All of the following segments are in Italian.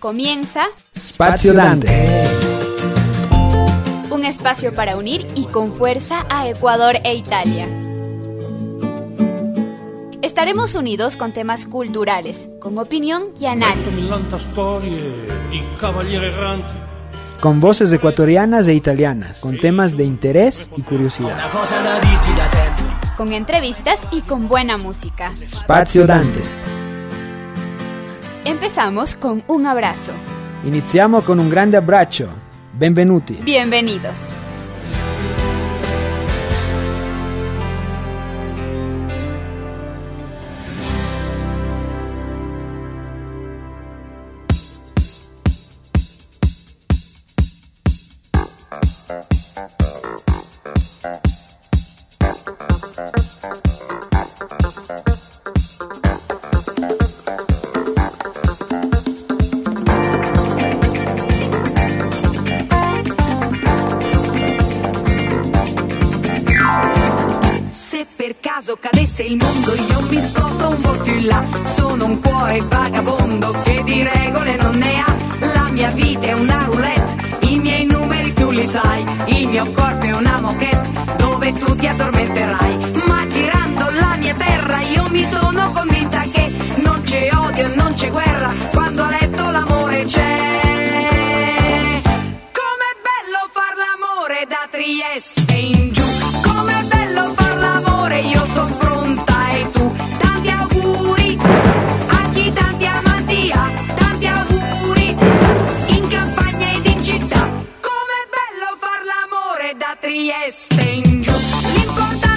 Comienza Spazio Dante. Un espacio para unir y con fuerza a Ecuador e Italia. Estaremos unidos con temas culturales, con opinión y análisis. Con voces ecuatorianas e italianas, con temas de interés y curiosidad. Con entrevistas y con buena música. Spazio Dante. Empezamos con un abrazo. Iniciamos con un grande abrazo. Benvenuti. Bienvenidos. da Trieste in giù.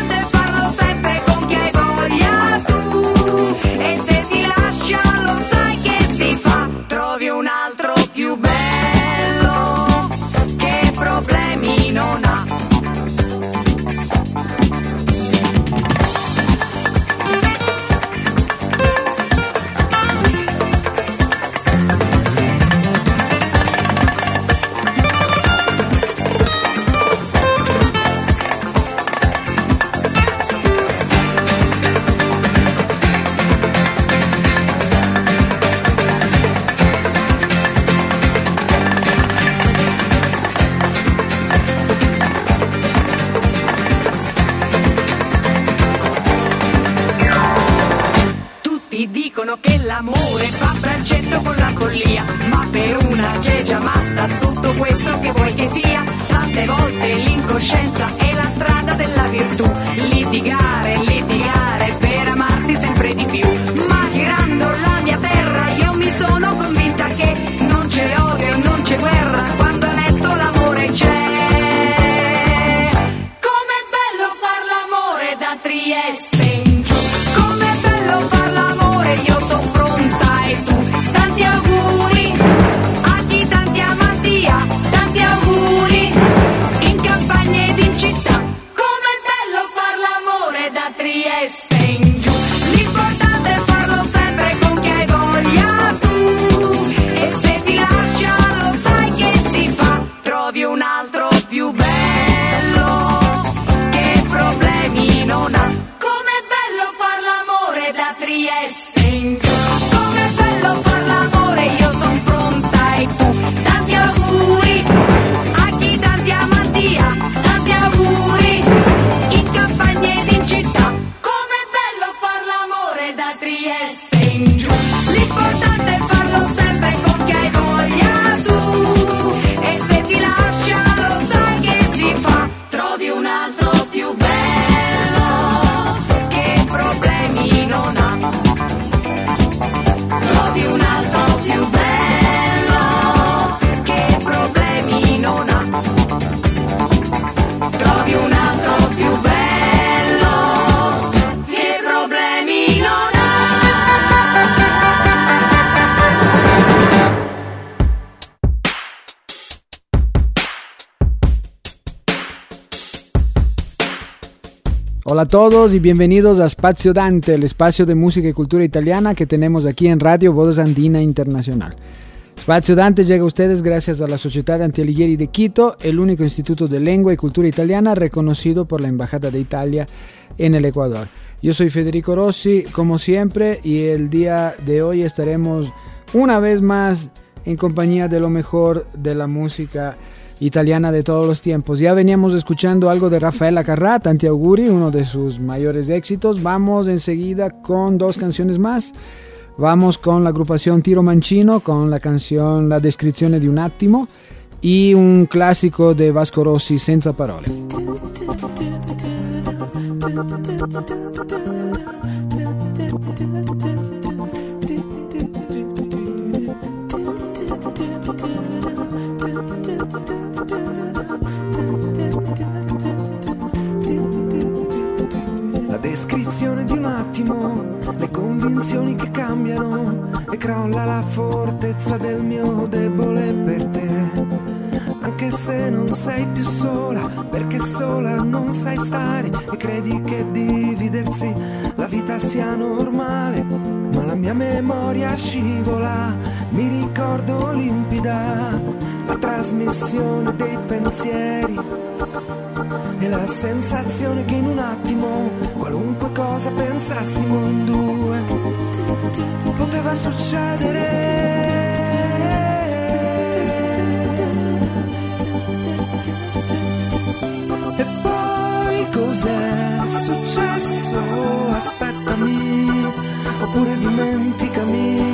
a todos y bienvenidos a Spazio Dante, el espacio de música y cultura italiana que tenemos aquí en Radio Voz Andina Internacional. Spazio Dante llega a ustedes gracias a la Sociedad Antialighieri de Quito, el único instituto de lengua y cultura italiana reconocido por la Embajada de Italia en el Ecuador. Yo soy Federico Rossi, como siempre, y el día de hoy estaremos una vez más en compañía de lo mejor de la música de todos los tiempos. Ya veníamos escuchando algo de Rafael Acarrá, Tanti Auguri, uno de sus mayores éxitos. Vamos enseguida con dos canciones más. Vamos con la agrupación Tiro Mancino con la canción La descrizione de un attimo y un clásico de Vasco Rossi, Senza parole. descrizione di un attimo, le convinzioni che cambiano e crolla la fortezza del mio debole per te. Anche se non sei più sola, perché sola non sai stare e credi che dividersi la vita sia normale. Ma la mia memoria scivola, mi ricordo limpida la trasmissione dei pensieri e la sensazione che in un attimo qualunque cosa pensassimo in due poteva succedere. E poi cos'è successo? Aspettami, oppure dimenticami.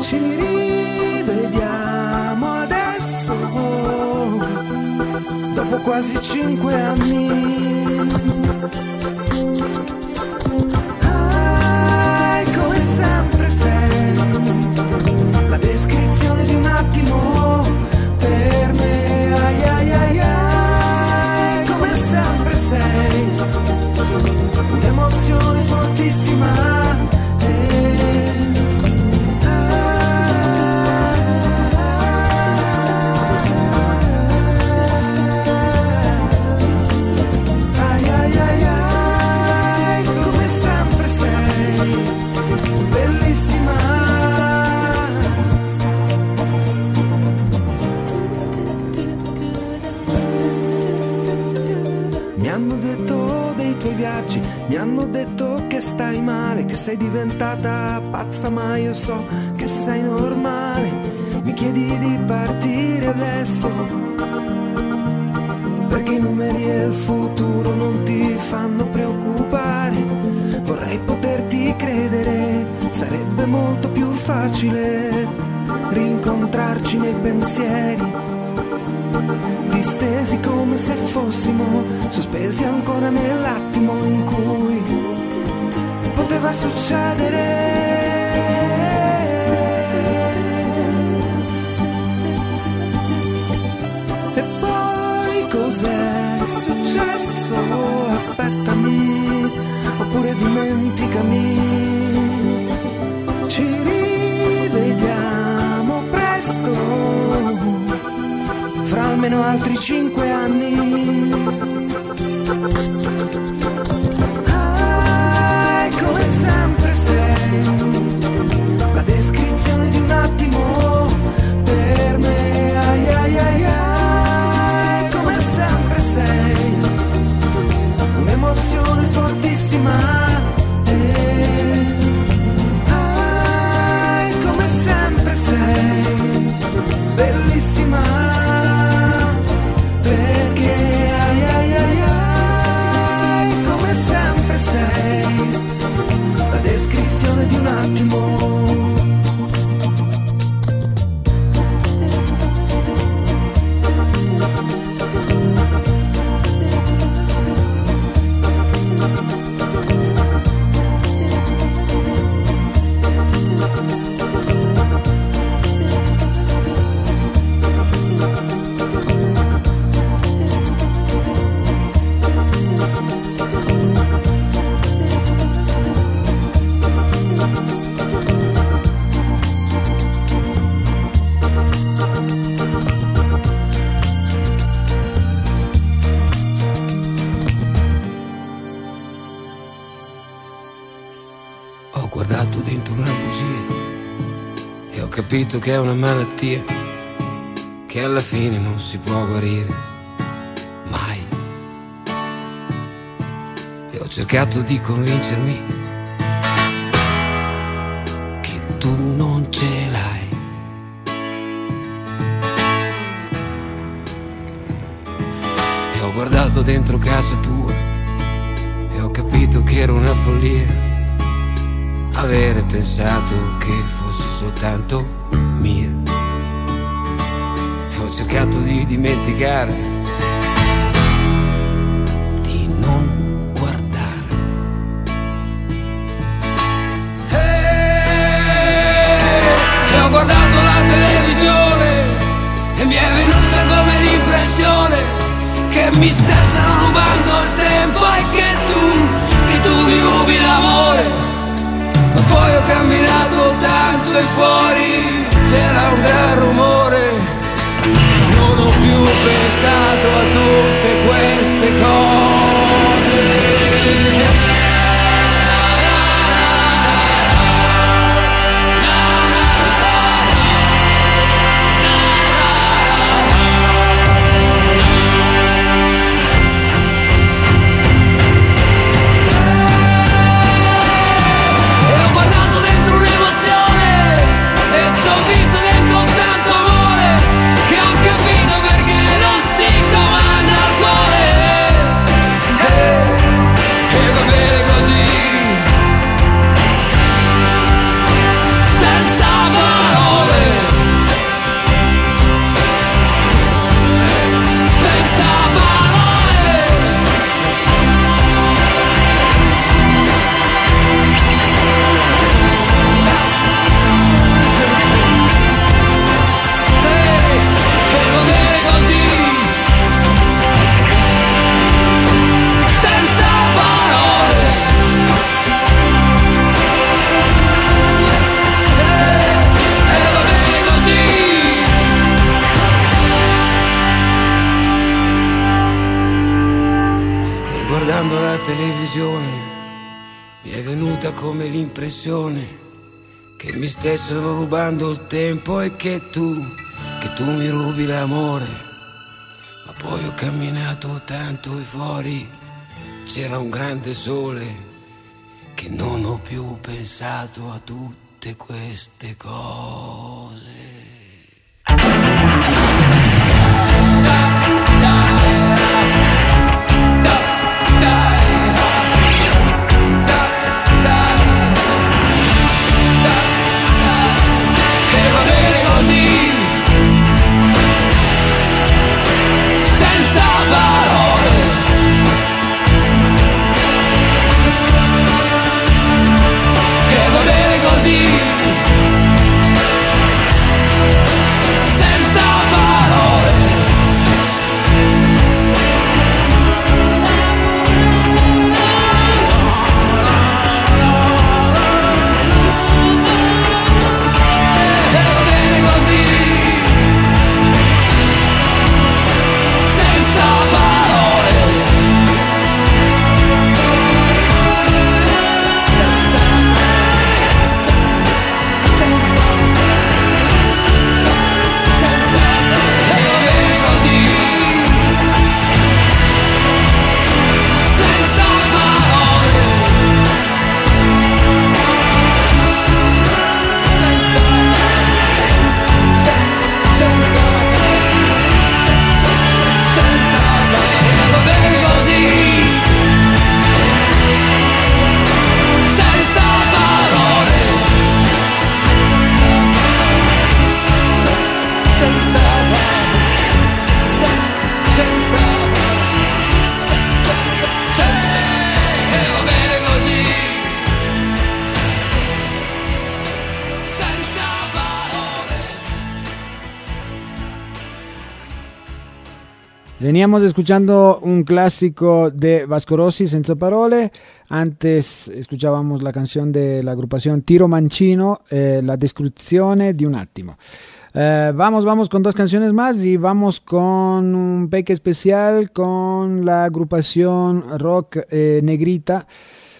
Ci rivediamo dopo quasi cinque anni. Che sei diventata pazza, ma io so che sei normale. Mi chiedi di partire adesso perché i numeri e il futuro non ti fanno preoccupare. Vorrei poterti credere, sarebbe molto più facile rincontrarci nei pensieri, distesi come se fossimo sospesi ancora nell'attimo in cui poteva succedere. E poi cos'è successo? Aspettami, oppure dimenticami. Ci rivediamo presto, fra almeno altri cinque anni. máxima. capito che è una malattia che alla fine non si può guarire mai. E ho cercato di convincermi che tu non ce l'hai. E ho guardato dentro casa tua e ho capito che era una follia avere pensato che fosse soltanto cercato di dimenticare, di non guardare. E ho guardato la televisione e mi è venuta come l'impressione che mi stessero rubando il tempo e che tu, che tu mi rubi l'amore. Ma poi ho camminato tanto e fuori c'era un gran rumore. Più pensato a tutte e che tu, che tu mi rubi l'amore. Ma poi ho camminato tanto e fuori c'era un grande sole che non ho più pensato a tutte queste cose. Veníamos escuchando un clásico de Vasco Rossi, Senza Parole. Antes escuchábamos la canción de la agrupación Tiro Mancino, eh, La descrizione di un attimo. Eh, vamos, vamos con dos canciones más y vamos con un peque especial con la agrupación rock eh, Negrita.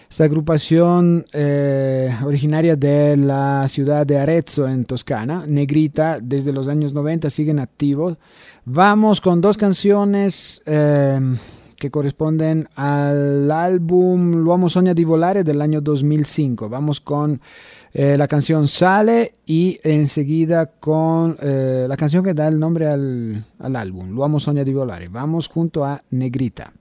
Esta agrupación eh, originaria de la ciudad de Arezzo en Toscana, Negrita, desde los años 90 siguen activos. Vamos con dos canciones eh, che corrisponden all'album L'uomo sogna di volare dell'año 2005. Vamos con eh, la canción Sale y enseguida con la canción que da el nombre al, al álbum, L'uomo sogna di volare. Vamos junto a Negrita.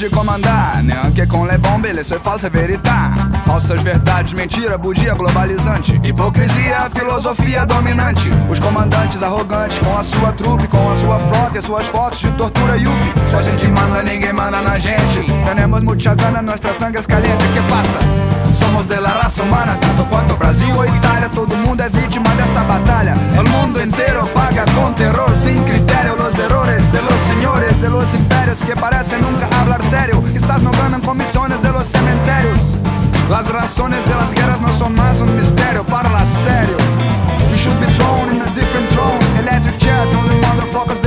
Pode comandar Neanche com le bombe, le sue false verità Falsas verdades, mentira, bugia globalizante. Hipocrisia, filosofia dominante. Os comandantes arrogantes com a sua trupe Com a sua frota e suas fotos de tortura yuppie Se a gente manda, ninguém manda na gente. Tenemos mucha gana, nuestra sangre es caliente. Que passa? Somos de la raza humana, tanto quanto Brasil ou Itália Todo mundo é vítima dessa batalha. El mundo inteiro paga com terror Sin critério, los errores de los señores De los impérios que parecen nunca hablar serio Quizás no ganan comisiones de los cementerios. Las razones de las guerras no son más un misterio para la serio We should be thrown in a different throne. Electric told the motherfuckers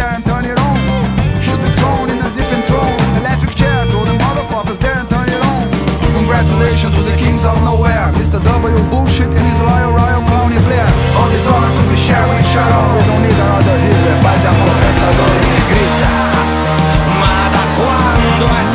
Congratulations to the kings of nowhere. Mr. W. Bullshit and his loyal royal clowny Blair. All this honor to be shut up We don't need another Hitler Paz e amor, pensador e grita. Ma da quando è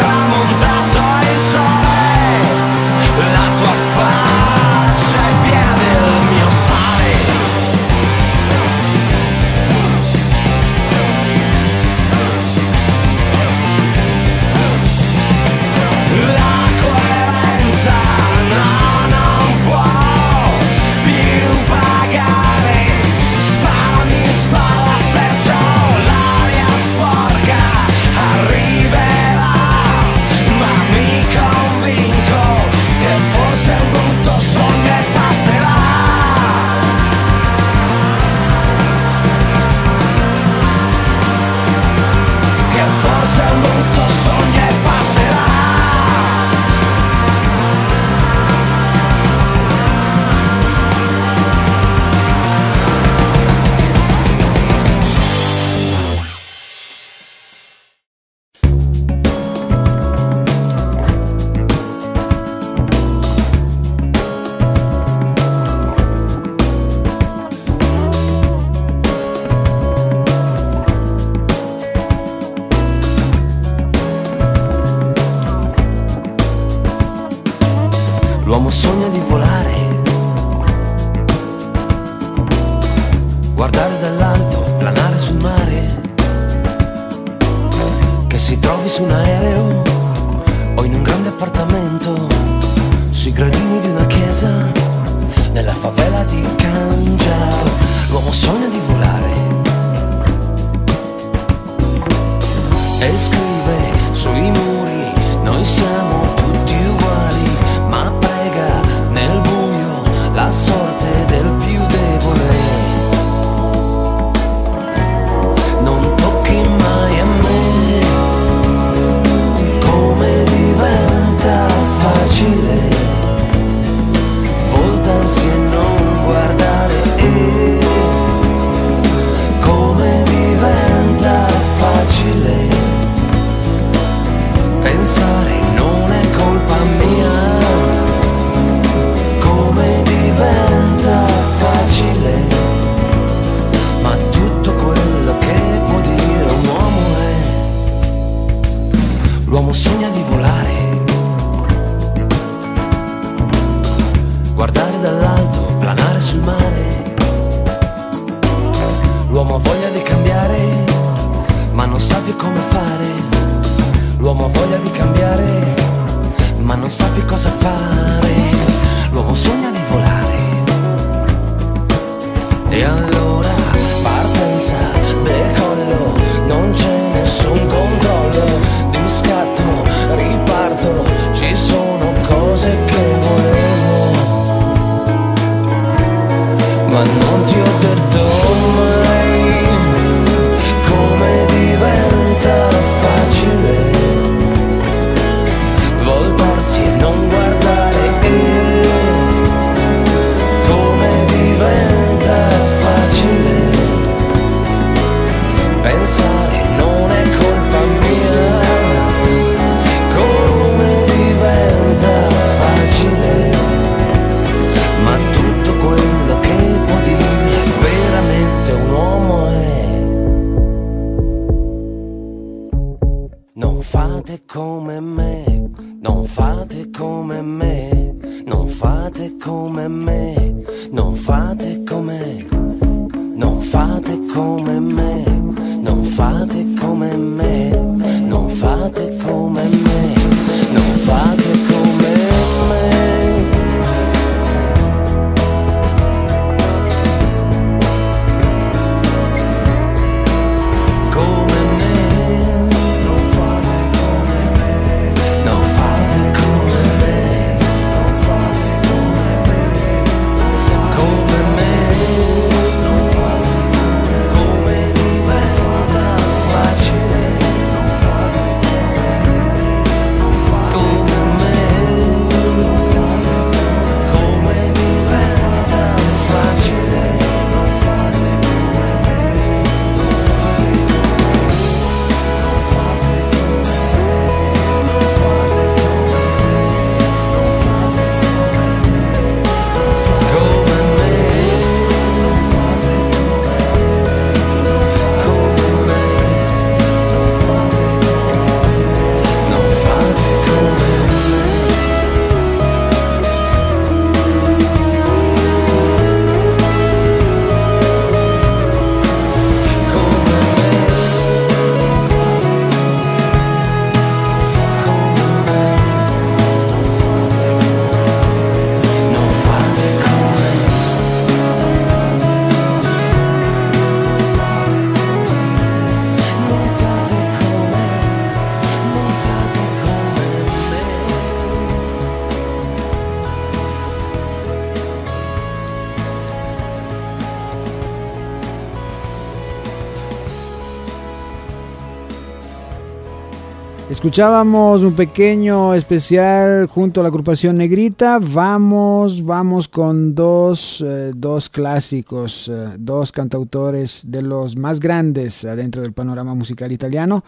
Escuchábamos un pequeño especial junto a la agrupación Negrita. Vamos, vamos con dos, eh, dos clásicos, eh, dos cantautores de los más grandes dentro del panorama musical italiano.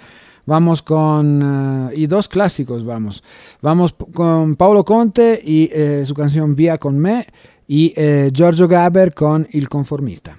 Vamos con. Eh, y dos clásicos, vamos. Vamos con Paolo Conte y eh, su canción Vía con me. Y Giorgio Gaber con Il Conformista.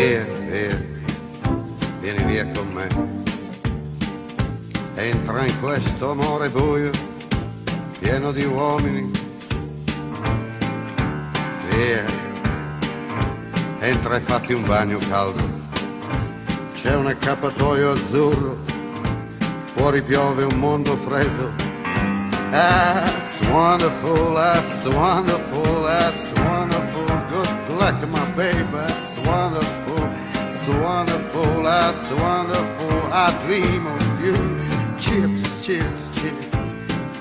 Via, via, vieni via con me. Entra in questo amore buio, pieno di uomini. Via, entra e fatti un bagno caldo. C'è un accappatoio azzurro, fuori piove un mondo freddo. That's wonderful, that's wonderful, that's wonderful. Good luck, my baby, that's wonderful, it's wonderful, that's wonderful. I dream of you. Chips, chips, chips.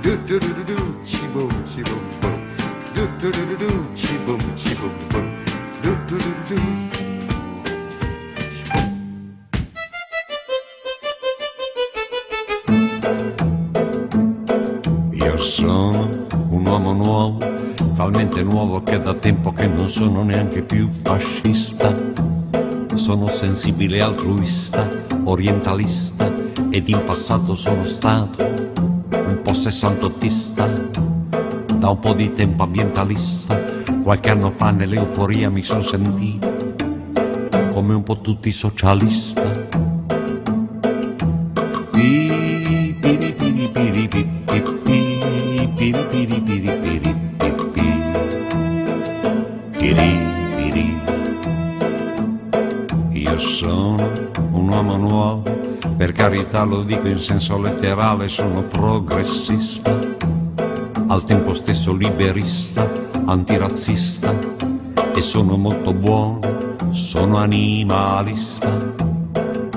Do do do do do, chi boom, chi boom boom. Do do do do do, chi boom, chi boom boom. Do do do do do. Io sono un uomo nuovo, talmente nuovo che da tempo che non sono neanche più fascista. Sono sensibile altruista, orientalista ed in passato sono stato un po' sessantottista, da un po' di tempo ambientalista. Qualche anno fa nell'euforia mi sono sentito come un po' tutti socialista. Lo dico in senso letterale, sono progressista, al tempo stesso liberista, antirazzista e sono molto buono, sono animalista,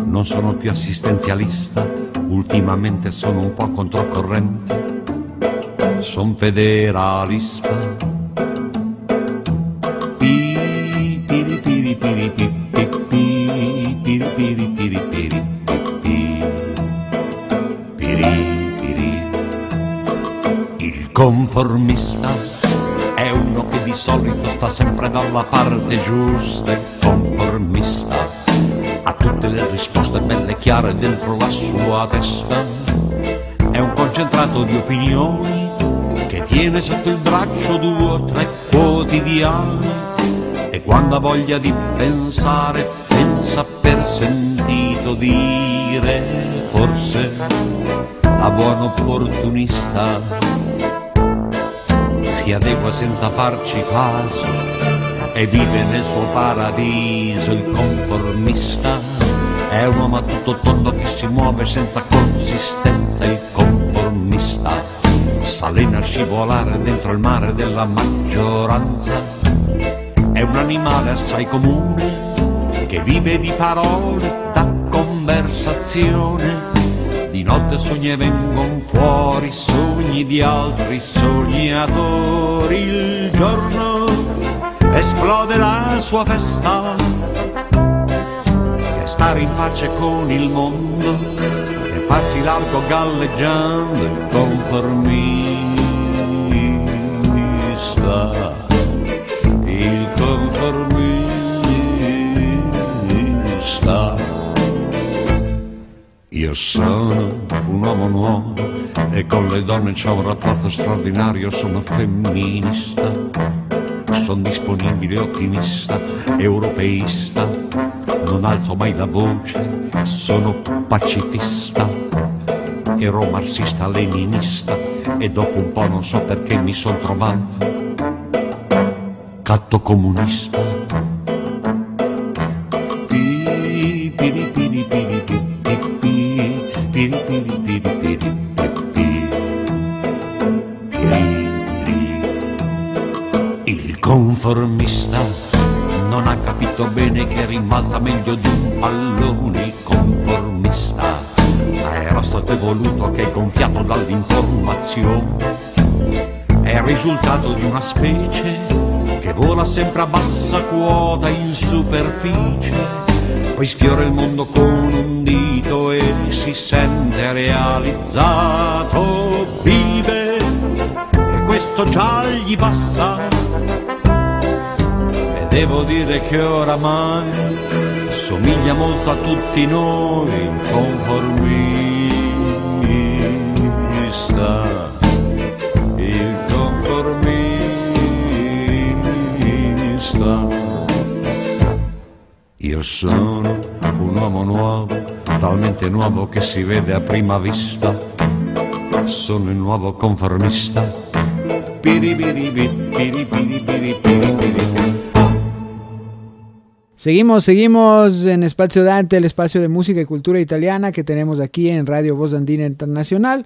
non sono più assistenzialista, ultimamente sono un po' controcorrente, son federalista. Conformista. È uno che di solito sta sempre dalla parte giusta, il conformista. Ha tutte le risposte belle chiare dentro la sua testa. È un concentrato di opinioni che tiene sotto il braccio due o tre quotidiani. E quando ha voglia di pensare pensa per sentito dire forse da buon opportunista si adegua senza farci caso e vive nel suo paradiso il conformista. È un uomo a tutto tondo che si muove senza consistenza il conformista. S'allena a scivolare dentro il mare della maggioranza. È un animale assai comune che vive di parole da conversazione di notte sogni e vengono fuori sogni di altri sognatori. Il giorno esplode la sua festa che stare in pace con il mondo e farsi largo galleggiando il conformista le donne c'ho un rapporto straordinario, sono femminista, sono disponibile, ottimista, europeista, non alzo mai la voce, sono pacifista, ero marxista, leninista e dopo un po' non so perché mi son trovato catto comunista. Conformista non ha capito bene che rimbalza meglio di un pallone conformista. Era stato evoluto che è gonfiato dall'informazione. È il risultato di una specie che vola sempre a bassa quota in superficie, poi sfiora il mondo con un dito e si sente realizzato, vive e questo già gli basta. Devo dire che oramai somiglia molto a tutti noi, conformista. Il conformista. Io sono un uomo nuovo, talmente nuovo che si vede a prima vista. Sono il nuovo conformista. Piribiribi, piribiri, piribiri. Seguimos, seguimos en Espacio Dante, el espacio de música y cultura italiana que tenemos aquí en Radio Voz Andina Internacional.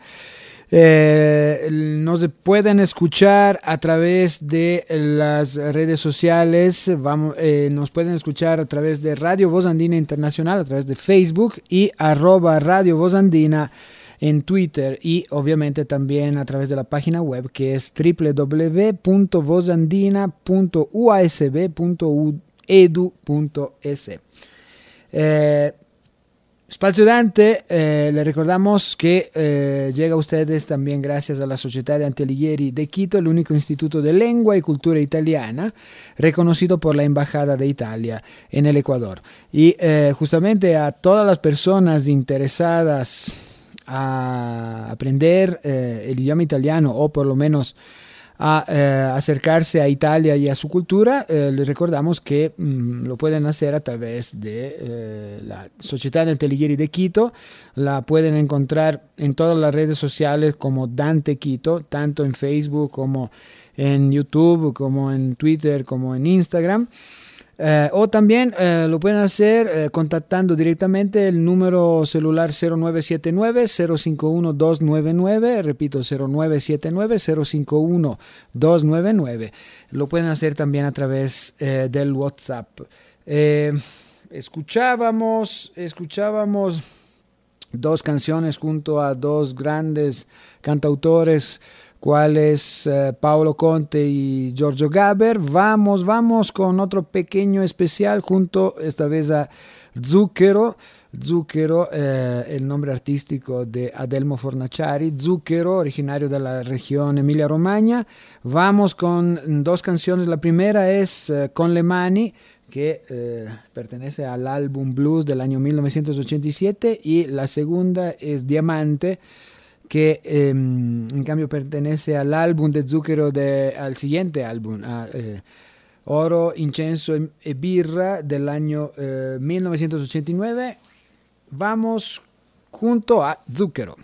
Eh, nos pueden escuchar a través de las redes sociales, vamos, eh, nos pueden escuchar a través de Radio Voz Andina Internacional, a través de Facebook y arroba Radio Voz Andina en Twitter y obviamente también a través de la página web que es www.vozandina.uasb.edu.es. Eh, Espacio Dante, eh, le recordamos que eh, llega a ustedes también gracias a la Sociedad de Antelighieri de Quito, el único instituto de lengua y cultura italiana reconocido por la Embajada de Italia en el Ecuador. Y eh, justamente a todas las personas interesadas a aprender eh, el idioma italiano o por lo menos a eh, acercarse a Italia y a su cultura, eh, les recordamos que mm, lo pueden hacer a través de eh, la Sociedad de Antelighieri de Quito. La pueden encontrar en todas las redes sociales como Dante Quito, tanto en Facebook como en YouTube, como en Twitter, como en Instagram. Eh, o también eh, lo pueden hacer eh, contactando directamente el número celular 0979-051-299, repito, 0979-051-299. Lo pueden hacer también a través eh, del WhatsApp. Eh, escuchábamos, escuchábamos dos canciones junto a dos grandes cantautores cuales eh, Paolo Conte y Giorgio Gaber. Vamos, vamos con otro pequeño especial junto esta vez a Zucchero. Zucchero, eh, el nombre artístico de Adelmo Fornaciari, Zucchero, originario de la región Emilia-Romagna. Vamos con dos canciones. La primera es eh, Con le mani, que eh, pertenece al álbum Blues del año 1987, y la segunda es Diamante que eh, en cambio pertenece al álbum de Zucchero, de, al siguiente álbum, a, eh, Oro, Incenso e Birra del año eh, 1989. Vamos junto a Zucchero.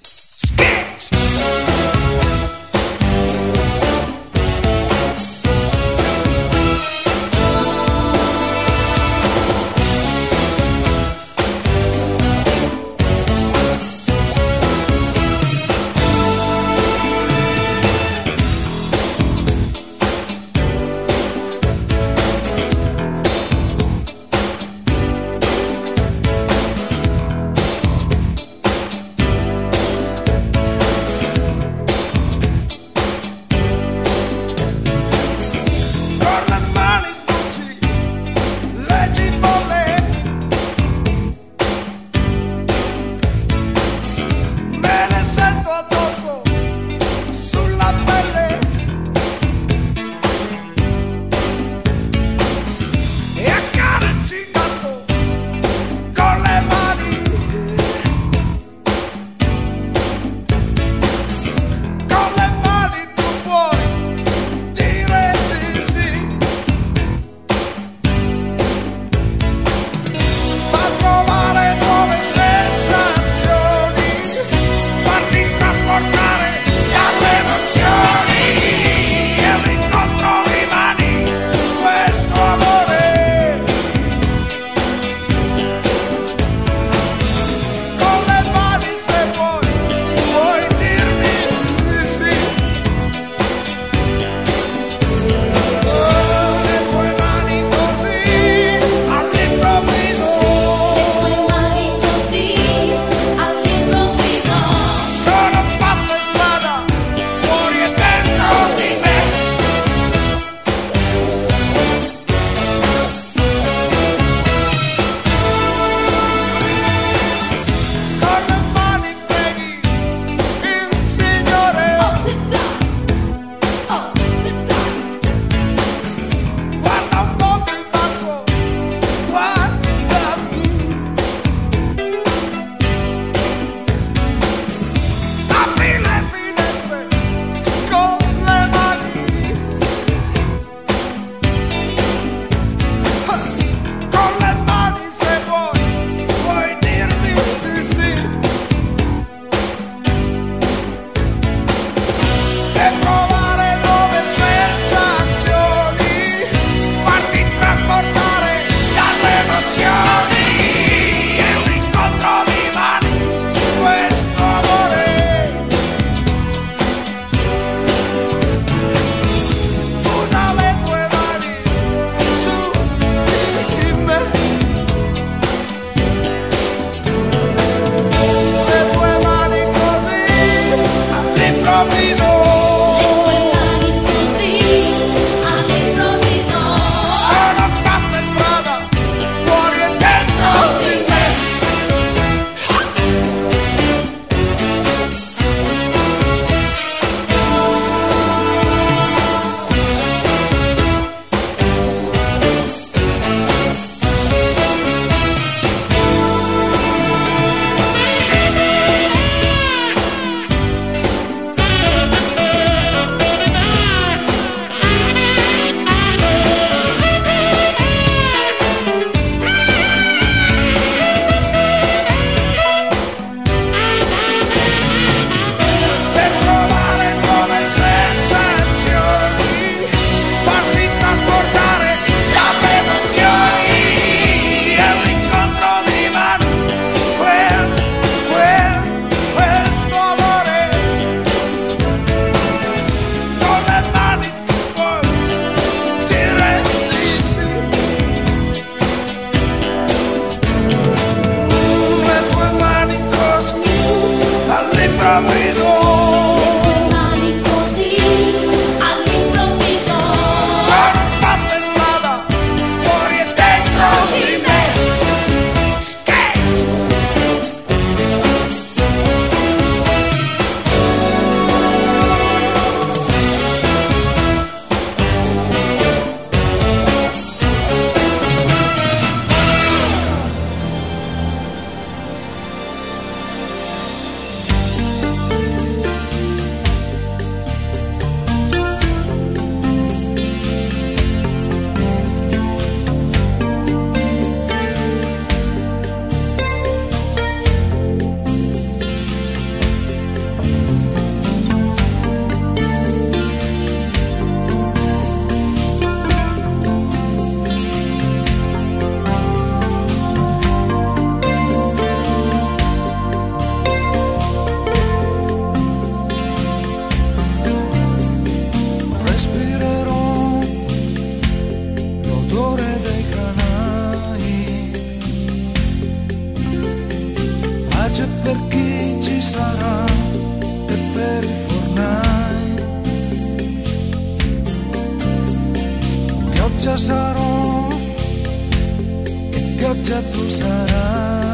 piace per chi ci sarà e per i fornai. Pioggia sarò e pioggia tu sarai.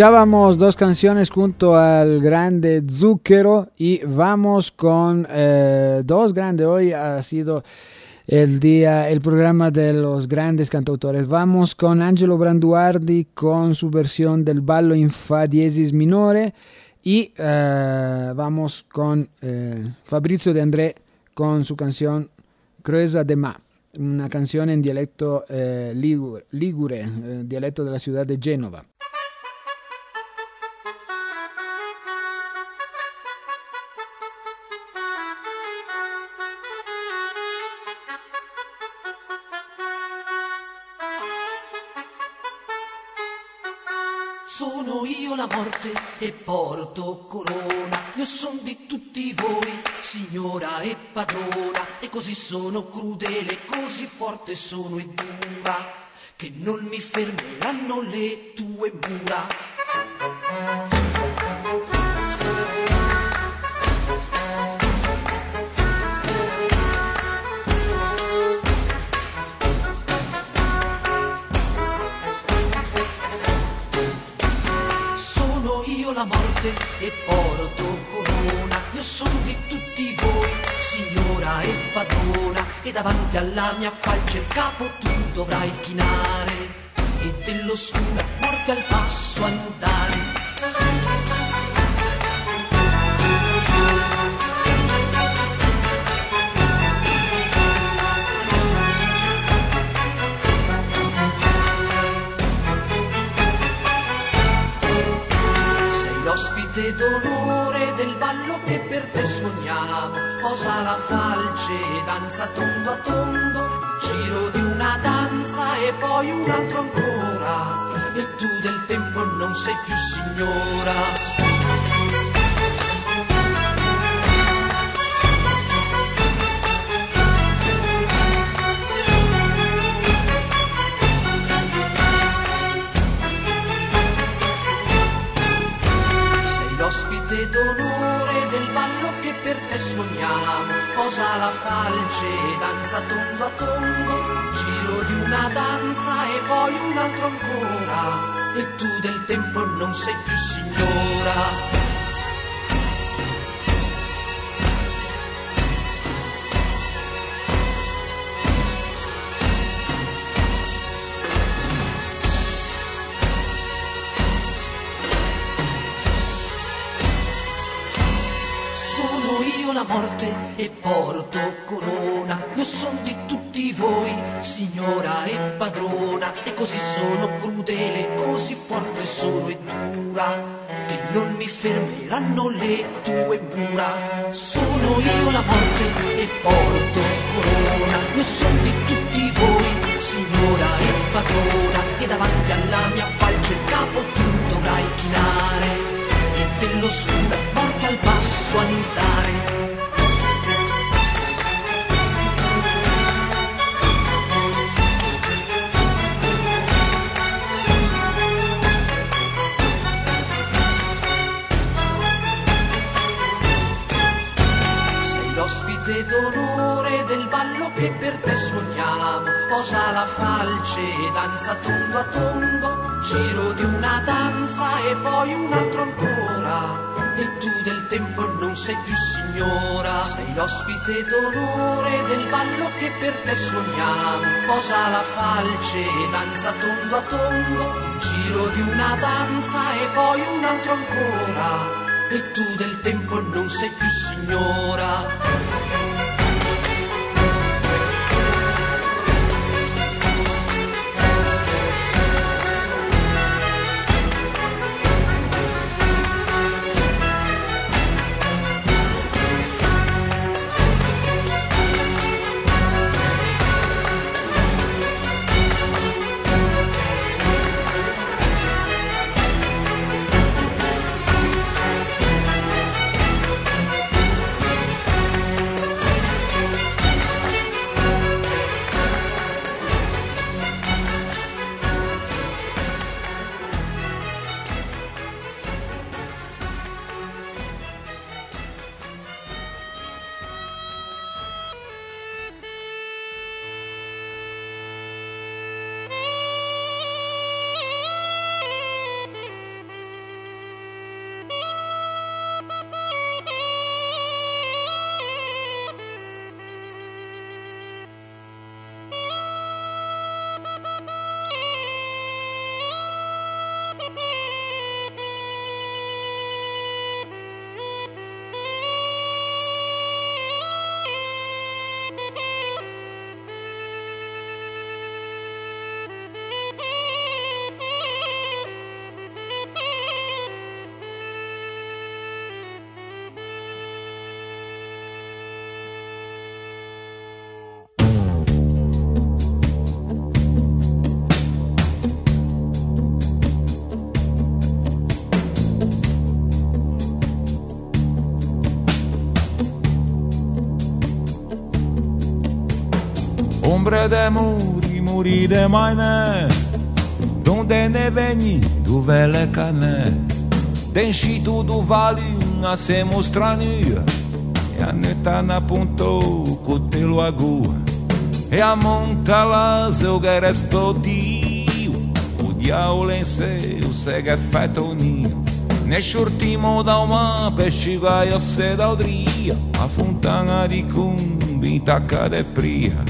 Escuchábamos dos canciones junto al grande Zucchero y vamos con eh, dos grandes. Hoy ha sido el día, el programa de los grandes cantautores. Vamos con Angelo Branduardi con su versión del ballo in fa diesis minore y eh, vamos con eh, Fabrizio De André con su canción Cruesa de Ma. una canzone in dialetto eh, ligure, ligure eh, dialetto della città di Genova. Sono morte e porto corona. Io son di tutti voi, signora e padrona. E così sono crudele, così forte sono e dura, che non mi fermeranno le tue mura. Padrona. E davanti alla mia falce il capo tu dovrai chinare. E dell'oscura morte al passo andare. Sei l'ospite d'onore del ballo che per te suoniamo. Posa la falce, danza tondo a tondo, giro di una danza e poi un altro ancora. E tu del tempo non sei più signora. Suoniamo. Posa la falce, danza tondo a tondo, giro di una danza e poi un altro ancora. E tu del tempo non sei più signora. La morte e porto corona. Io son di tutti voi, signora e padrona. E così sono crudele, così forte sono e dura. Che non mi fermeranno le tue mura. Sono io la morte e porto corona. Io son di tutti voi, signora e padrona. E davanti alla mia falce il capo tu dovrai chinare e dell'oscura morte al passo andare. L'ospite d'onore del ballo che per te suoniamo. Posa la falce, danza tondo a tondo, giro di una danza e poi un altro ancora. E tu del tempo non sei più signora. Sei l'ospite d'onore del ballo che per te suoniamo. Posa la falce, danza tondo a tondo, giro di una danza e poi un altro ancora. E tu del tempo non sei più signora. de muri, muri de mainé Donde ne veni do vele cané Denchito do vale, nascemos stranir E a neta na pontou, cotelo agua E a monta las, eu explodiu O diabo o segue feto ninho Neste último da uma pestiga, eu cedo ao dia A fontana de cumbita, cadê pria.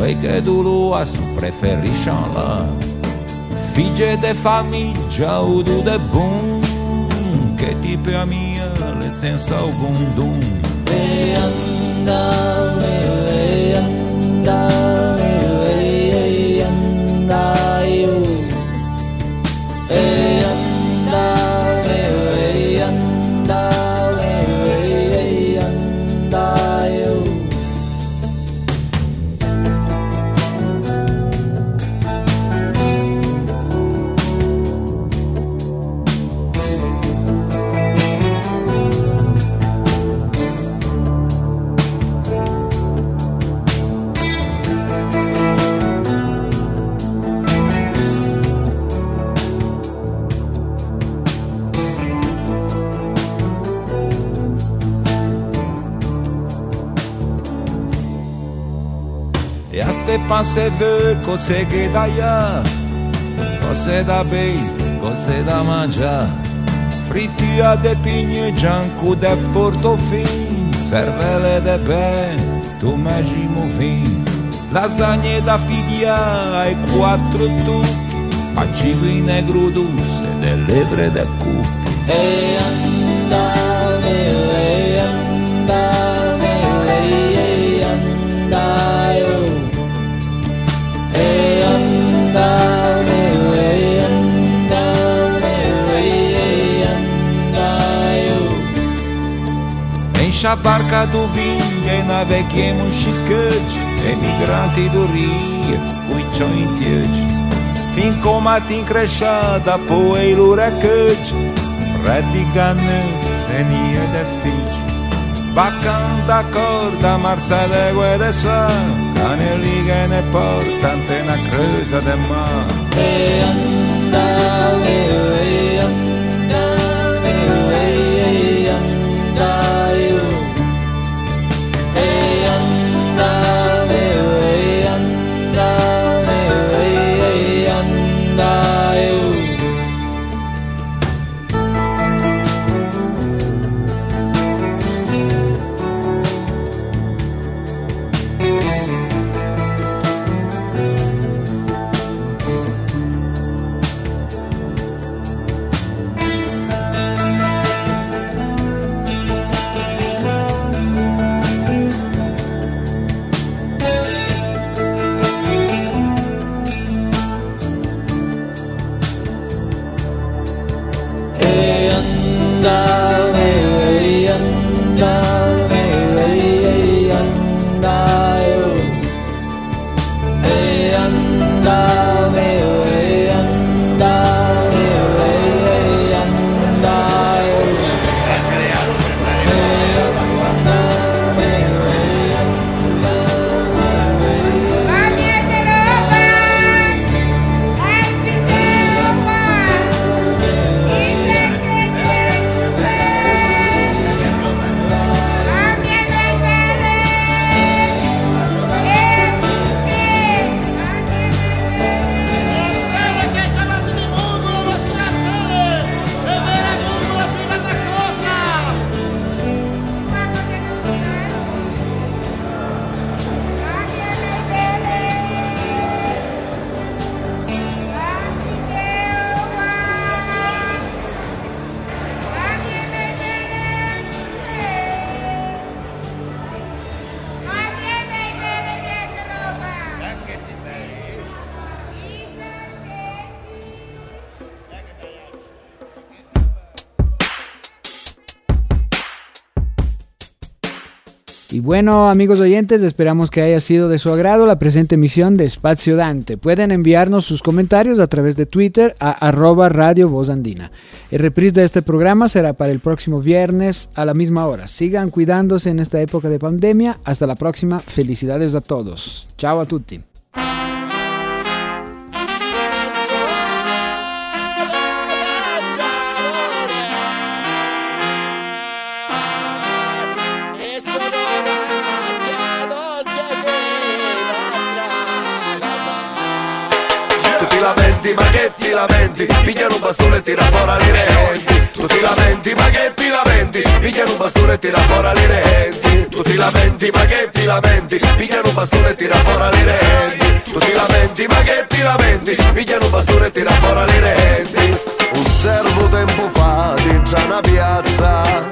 uai che dulu su preferisce la. Figlie de famiglia o do de bom, che tipo a mia le senza algum dum. E andava, e andava, e andava passé de consegue daia você da bem, consegue da manja. Fritia de pinhe, gianco de portofin Cervele de pé, tu mesmo vim Lasagne da figlia e quatro tu. Pacivo in negro dulce de tre da cu E andare, e anda. deixa a barca do vinho e naveguemos xiscante, emigrante do rio, muito entende. com matim crechada, poeirura cante, redigana, fenia de fite. Bacan da corda, marcelego e é de san, caneliga é ne porta, antena cruza de mar. E anda, e, e anda. Bueno, amigos oyentes, esperamos que haya sido de su agrado la presente emisión de Espacio Dante. Pueden enviarnos sus comentarios a través de Twitter a arroba Radio Voz Andina. El reprise de este programa será para el próximo viernes a la misma hora. Sigan cuidándose en esta época de pandemia. Hasta la próxima. Felicidades a todos. Chao a tutti. Lamenti ma che ti lamenti Pigliano un bastone e tira fuori le renti Tu ti lamenti ma che ti lamenti. Pigliano un bastone e tira fuori le renti Tu ti lamenti ma che ti lamenti. Pigliano un bastone e tira fuori le renti Tu ti lamenti ma che ti lamenti. Pigliano un bastone e tira fuori le renti Un servo tempo fa dentro una piazza.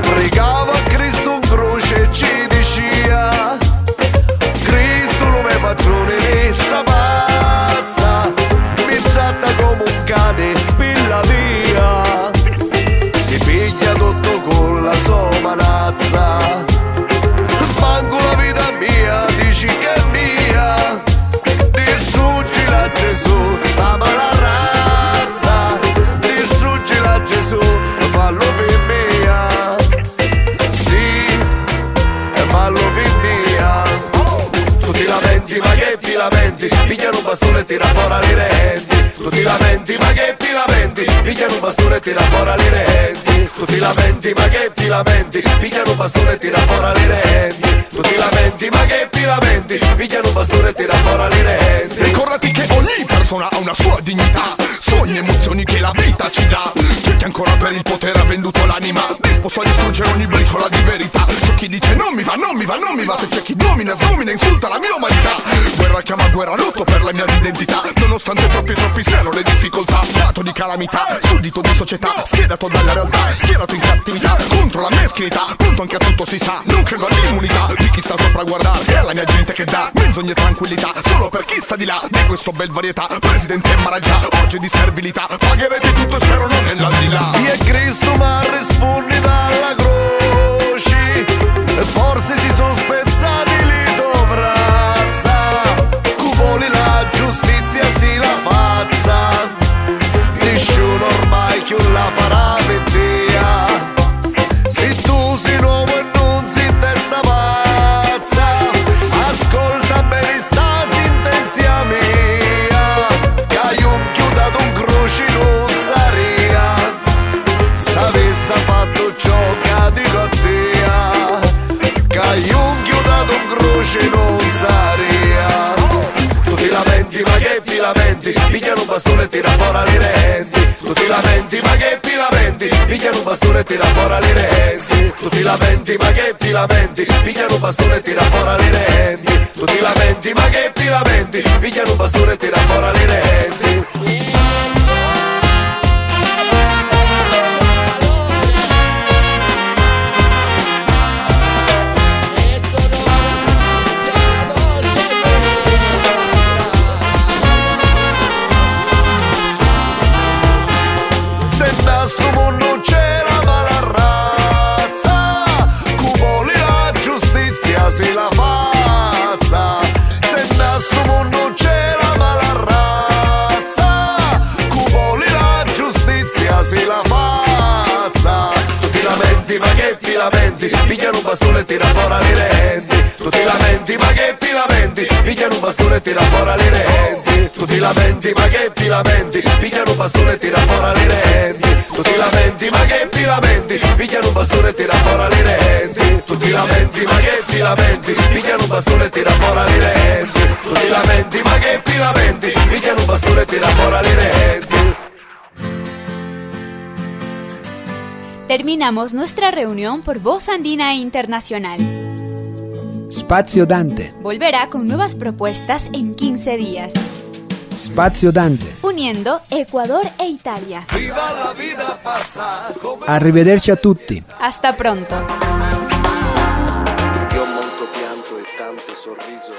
Pregava Cristo in croce e ci diceva Chiama guerra, lotto per la mia identità. Nonostante troppi troppi siano le difficoltà Stato di calamità, suddito di società Schiedato dalla realtà, schierato in cattività Contro la meschinità, punto anche a tutto si sa Non credo all'immunità di chi sta sopra a guardare. È la mia gente che dà menzogne e tranquillità Solo per chi sta di là di questo bel varietà. Presidente Maraggia, oggi di servilità Pagherete tutto e spero non nell'aldilà. Io e Cristo ma rispondi dalla croce. E forse bastone e tira fuori le renti Tu ti lamenti ma che ti lamenti? Pigliano un bastone e tira fuori le renti Tu ti lamenti ma che ti lamenti? Pigliano un bastone e tira fuori le renti Tu ti lamenti ma che ti lamenti? Pigliano un bastone e tira fuori le renti bastone e tira fuori le renti Tu ti lamenti ma che ti lamenti? Pigliano un bastone e tira fuori le renti Tu ti lamenti ma che ti lamenti? Pigliano un bastone e tira fuori le renti Tu ti lamenti ma che ti lamenti? Pigliano un bastone e tira fuori le renti Tu ti lamenti ma che ti lamenti? Pigliano un bastone e tira fuori le renti Tu ti lamenti ma che ti lamenti? Pigliano un bastone e tira fuori le renti Terminamos nuestra reunión por Voz Andina Internacional. Spazio Dante. Volverá con nuevas propuestas en 15 días, Spazio Dante. uniendo Ecuador e Italia. Viva la vida come Arrivederci a tutti. Hasta pronto. Io molto pianto e tanto sorriso